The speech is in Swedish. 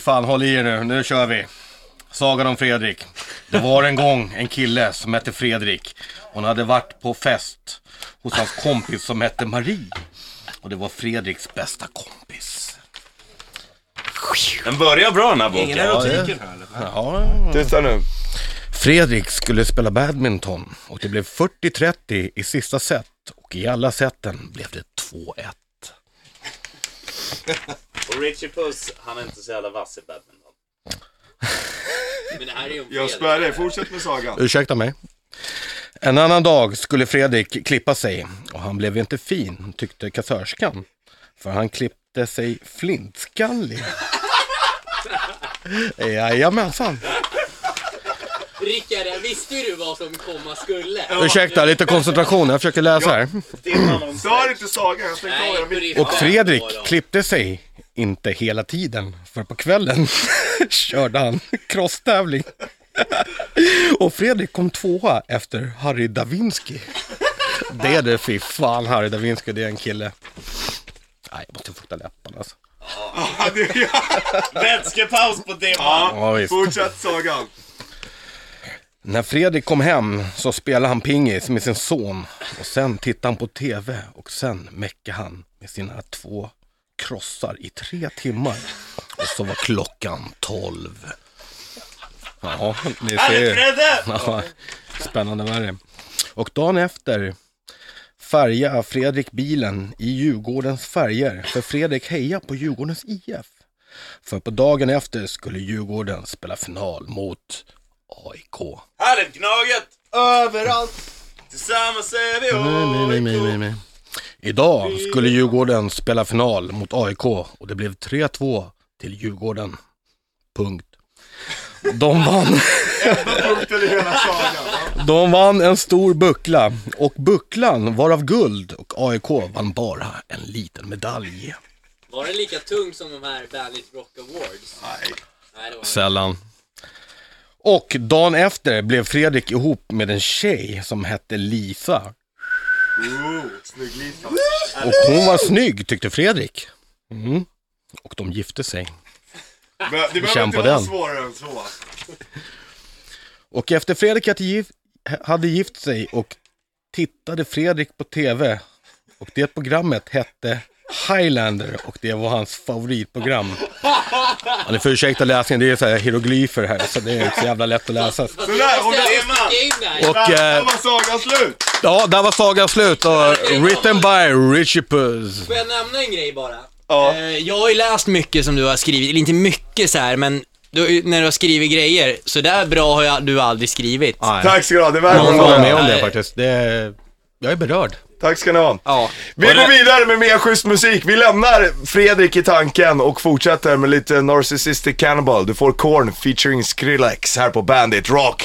Fan håll i er nu, nu kör vi. Sagan om Fredrik. Det var en gång en kille som hette Fredrik. Hon hade varit på fest hos hans kompis som hette Marie. Och det var Fredriks bästa kompis. Den börjar bra den här boken. Ingen erotiken här eller? Ja, Tysta nu. Fredrik skulle spela badminton och det blev 40-30 i sista set och i alla seten blev det 2-1. Och Richie Puss, han är inte så jävla vass i badminton. Men det här är ju om Jag Fredrik. spär dig, fortsätt med sagan. Ursäkta mig. En annan dag skulle Fredrik klippa sig och han blev inte fin, tyckte kassörskan. För han klippte sig flintskallig. Jajamensan. Rickard, visste du vad som komma skulle? Ursäkta, lite koncentration. Jag försöker läsa här. Stör inte sagan, jag stänger av mitt. på Och Fredrik klippte sig inte hela tiden, för på kvällen körde han crosstävling. Och Fredrik kom tvåa efter Harry Davinsky. Det är det, fy fan Harry Davinsky, det är en kille. Nej, jag måste fukta läpparna alltså. Vätskepaus på dimman. Ja, fortsätt sagan. När Fredrik kom hem så spelade han pingis med sin son och sen tittade han på TV och sen meckade han med sina två krossar i tre timmar. Och så var klockan tolv. Ja, ni ser. Ja, spännande värre. Och dagen efter färgade Fredrik bilen i Djurgårdens färger. För Fredrik hejar på Djurgårdens IF. För på dagen efter skulle Djurgården spela final mot AIK. Härligt Gnaget! Överallt! Tillsammans är vi Nej, Idag skulle Djurgården spela final mot AIK och det blev 3-2 till Djurgården. Punkt. De vann, de vann en stor buckla och bucklan var av guld och AIK vann bara en liten medalj. Var den lika tung som de här Bandit Rock Awards? Nej. Nej, det var Sällan. Och dagen efter blev Fredrik ihop med en tjej som hette Lisa. Ooh, snygg Lisa. Och hon var snygg tyckte Fredrik. Mm. Och de gifte sig. Det behöver inte vara den. svårare än så. Och efter Fredrik hade gift sig och tittade Fredrik på TV och det programmet hette Highlander och det var hans favoritprogram. Ja, ni får ursäkta läsningen, det är så här hieroglyfer här så det är inte så jävla lätt att läsa. Där, jag och där. Och Där eh, var sagan slut. ja, där var sagan slut och written by Richie Puss. Får jag nämna en grej bara? Ja. Eh, Jag har ju läst mycket som du har skrivit, eller inte mycket så här, men du, när du har skrivit grejer, så där bra har jag, du aldrig skrivit. Nej, Tack ska du ha, det håller att höra. med om det faktiskt. Det, jag är berörd. Tack ska ni ha. Ja. Vi går vidare med mer schysst musik. Vi lämnar Fredrik i tanken och fortsätter med lite Narcissistic Cannibal. Du får Korn featuring Skrillex här på Bandit Rock.